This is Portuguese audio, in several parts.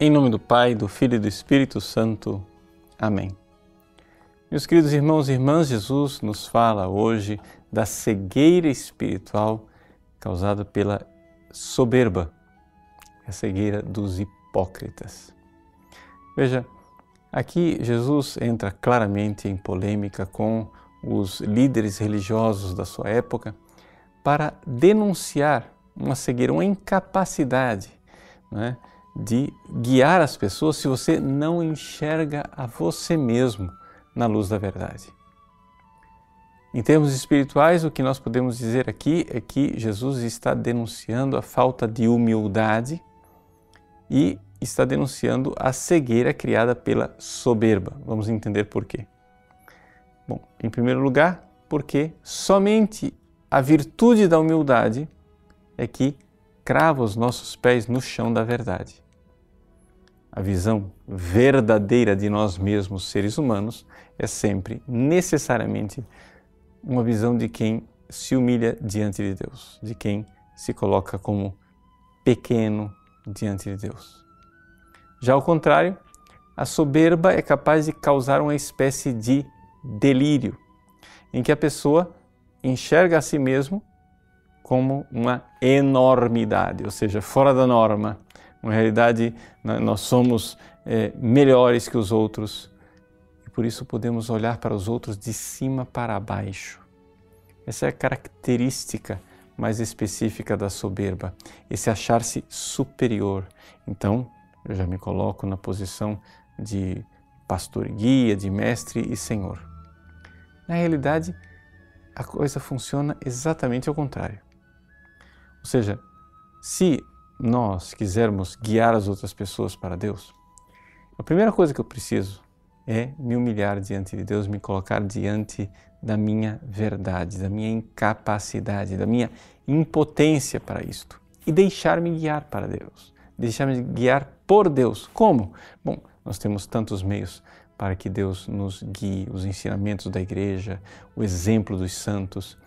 Em nome do Pai, do Filho e do Espírito Santo. Amém. Meus queridos irmãos e irmãs, Jesus nos fala hoje da cegueira espiritual causada pela soberba, a cegueira dos hipócritas. Veja, aqui Jesus entra claramente em polêmica com os líderes religiosos da sua época para denunciar uma cegueira, uma incapacidade né, de guiar as pessoas se você não enxerga a você mesmo na luz da verdade. Em termos espirituais, o que nós podemos dizer aqui é que Jesus está denunciando a falta de humildade e está denunciando a cegueira criada pela soberba. Vamos entender por quê. Bom, em primeiro lugar, porque somente a virtude da humildade é que crava os nossos pés no chão da verdade. A visão verdadeira de nós mesmos, seres humanos, é sempre necessariamente uma visão de quem se humilha diante de Deus, de quem se coloca como pequeno diante de Deus. Já ao contrário, a soberba é capaz de causar uma espécie de delírio, em que a pessoa enxerga a si mesmo como uma enormidade, ou seja, fora da norma. Na realidade, nós somos é, melhores que os outros e por isso podemos olhar para os outros de cima para baixo. Essa é a característica mais específica da soberba, esse achar-se superior. Então, eu já me coloco na posição de pastor guia, de mestre e senhor. Na realidade, a coisa funciona exatamente ao contrário. Ou seja, se nós quisermos guiar as outras pessoas para Deus, a primeira coisa que eu preciso é me humilhar diante de Deus, me colocar diante da minha verdade, da minha incapacidade, da minha impotência para isto e deixar-me guiar para Deus, deixar-me guiar por Deus. Como? Bom, nós temos tantos meios para que Deus nos guie, os ensinamentos da igreja, o exemplo dos santos.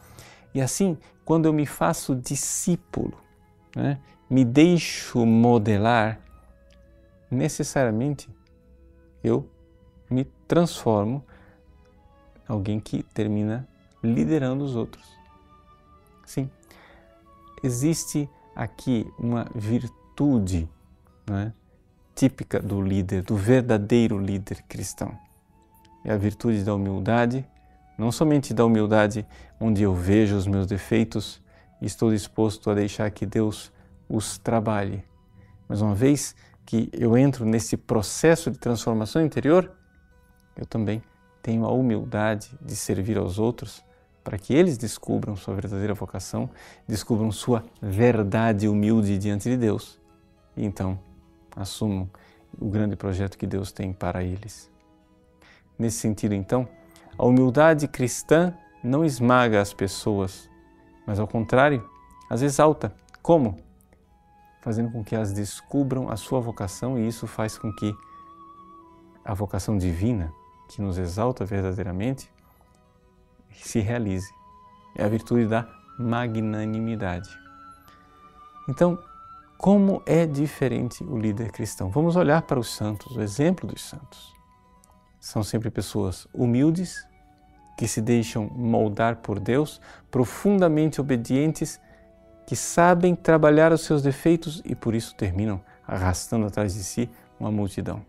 E assim, quando eu me faço discípulo, né, me deixo modelar, necessariamente eu me transformo alguém que termina liderando os outros. Sim, existe aqui uma virtude né, típica do líder, do verdadeiro líder cristão. É a virtude da humildade, não somente da humildade onde eu vejo os meus defeitos e estou disposto a deixar que Deus os trabalhe, mas uma vez que eu entro nesse processo de transformação interior, eu também tenho a humildade de servir aos outros para que eles descubram sua verdadeira vocação, descubram sua verdade humilde diante de Deus e então assumam o grande projeto que Deus tem para eles. Nesse sentido, então, a humildade cristã não esmaga as pessoas, mas ao contrário, as exalta. Como? Fazendo com que elas descubram a sua vocação e isso faz com que a vocação divina, que nos exalta verdadeiramente, se realize. É a virtude da magnanimidade. Então, como é diferente o líder cristão? Vamos olhar para os santos, o exemplo dos santos. São sempre pessoas humildes, que se deixam moldar por Deus, profundamente obedientes, que sabem trabalhar os seus defeitos e por isso terminam arrastando atrás de si uma multidão.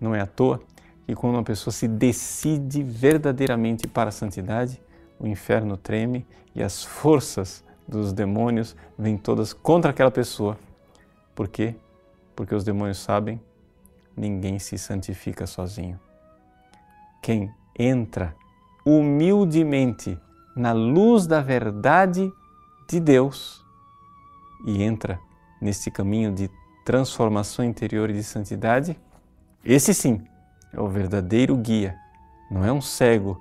Não é à toa que quando uma pessoa se decide verdadeiramente para a santidade, o inferno treme e as forças dos demônios vêm todas contra aquela pessoa. Por quê? Porque os demônios sabem, ninguém se santifica sozinho. Quem entra humildemente na luz da verdade de Deus e entra nesse caminho de transformação interior e de santidade, esse sim é o verdadeiro guia. Não é um cego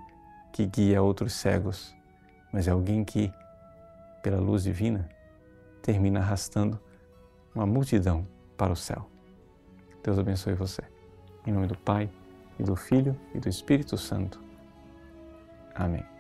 que guia outros cegos, mas é alguém que pela luz divina, termina arrastando uma multidão para o céu. Deus abençoe você. Em nome do Pai, e do Filho e do Espírito Santo. Amém.